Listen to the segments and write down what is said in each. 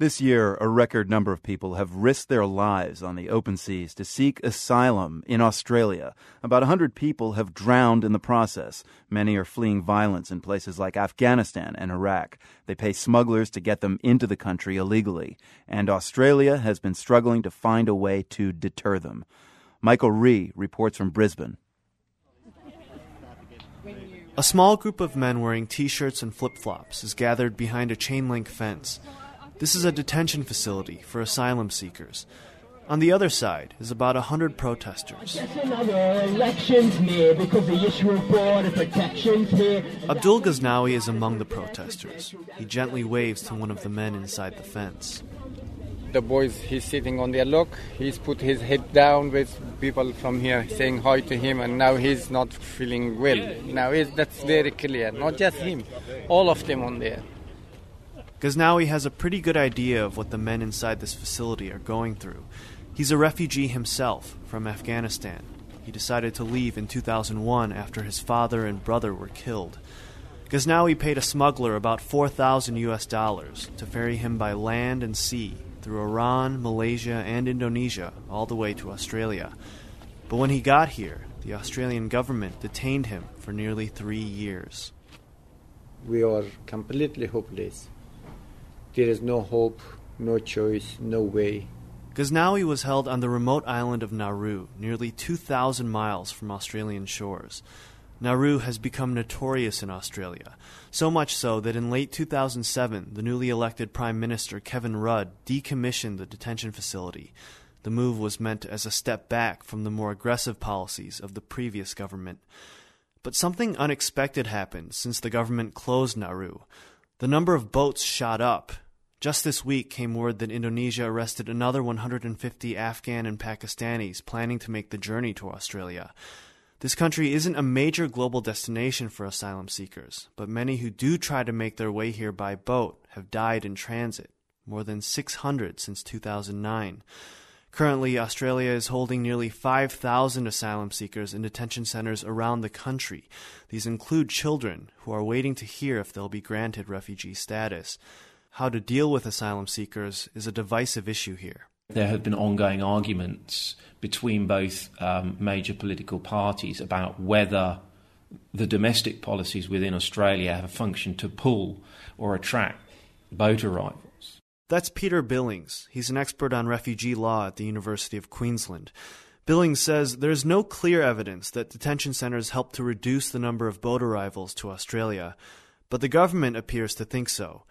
This year, a record number of people have risked their lives on the open seas to seek asylum in Australia. About 100 people have drowned in the process. Many are fleeing violence in places like Afghanistan and Iraq. They pay smugglers to get them into the country illegally. And Australia has been struggling to find a way to deter them. Michael Ree reports from Brisbane. A small group of men wearing t shirts and flip flops is gathered behind a chain link fence. This is a detention facility for asylum seekers. On the other side is about a hundred protesters. Abdul Ghaznawi is among the protesters. He gently waves to one of the men inside the fence. The boys, he's sitting on their lock. He's put his head down with people from here saying hi to him, and now he's not feeling well. Now that's very clear. Not just him, all of them on there. Ghaznawi has a pretty good idea of what the men inside this facility are going through. He's a refugee himself from Afghanistan. He decided to leave in 2001 after his father and brother were killed. Ghaznawi paid a smuggler about 4,000 US dollars to ferry him by land and sea through Iran, Malaysia, and Indonesia all the way to Australia. But when he got here, the Australian government detained him for nearly three years. We are completely hopeless. There is no hope, no choice, no way. Ghaznawi was held on the remote island of Nauru, nearly 2,000 miles from Australian shores. Nauru has become notorious in Australia, so much so that in late 2007, the newly elected Prime Minister Kevin Rudd decommissioned the detention facility. The move was meant as a step back from the more aggressive policies of the previous government. But something unexpected happened since the government closed Nauru. The number of boats shot up. Just this week came word that Indonesia arrested another 150 Afghan and Pakistanis planning to make the journey to Australia. This country isn't a major global destination for asylum seekers, but many who do try to make their way here by boat have died in transit, more than 600 since 2009. Currently, Australia is holding nearly 5,000 asylum seekers in detention centers around the country. These include children who are waiting to hear if they'll be granted refugee status. How to deal with asylum seekers is a divisive issue here. There have been ongoing arguments between both um, major political parties about whether the domestic policies within Australia have a function to pull or attract boat arrivals. That's Peter Billings. He's an expert on refugee law at the University of Queensland. Billings says there is no clear evidence that detention centers help to reduce the number of boat arrivals to Australia, but the government appears to think so.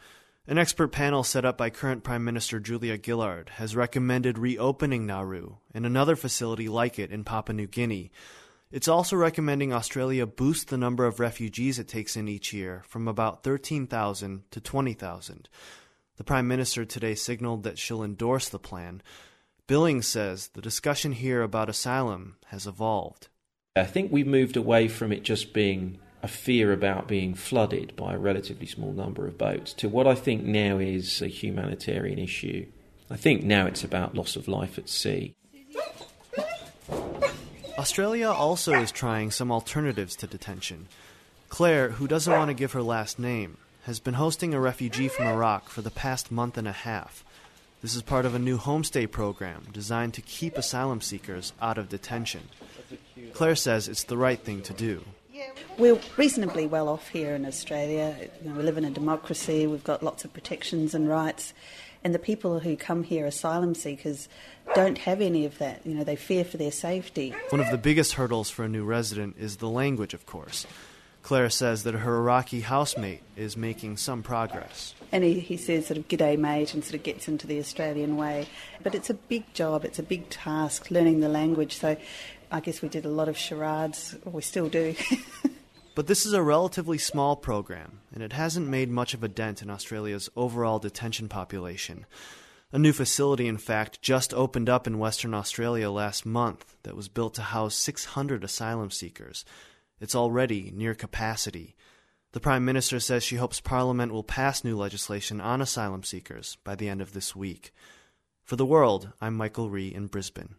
An expert panel set up by current Prime Minister Julia Gillard has recommended reopening Nauru and another facility like it in Papua New Guinea. It's also recommending Australia boost the number of refugees it takes in each year from about 13,000 to 20,000. The Prime Minister today signaled that she'll endorse the plan. Billings says the discussion here about asylum has evolved. I think we've moved away from it just being a fear about being flooded by a relatively small number of boats to what I think now is a humanitarian issue. I think now it's about loss of life at sea. Australia also is trying some alternatives to detention. Claire, who doesn't want to give her last name, has been hosting a refugee from Iraq for the past month and a half. This is part of a new homestay program designed to keep asylum seekers out of detention. Claire says it's the right thing to do. We're reasonably well off here in Australia. You know, we live in a democracy, we've got lots of protections and rights, and the people who come here, asylum seekers, don't have any of that. You know, they fear for their safety. One of the biggest hurdles for a new resident is the language, of course. Claire says that her Iraqi housemate is making some progress. And he, he says sort of g'day mate and sort of gets into the Australian way. But it's a big job, it's a big task learning the language. So I guess we did a lot of charades, or we still do. but this is a relatively small program, and it hasn't made much of a dent in Australia's overall detention population. A new facility, in fact, just opened up in Western Australia last month that was built to house 600 asylum seekers. It's already near capacity. The Prime Minister says she hopes Parliament will pass new legislation on asylum seekers by the end of this week. For the world, I'm Michael Ree in Brisbane.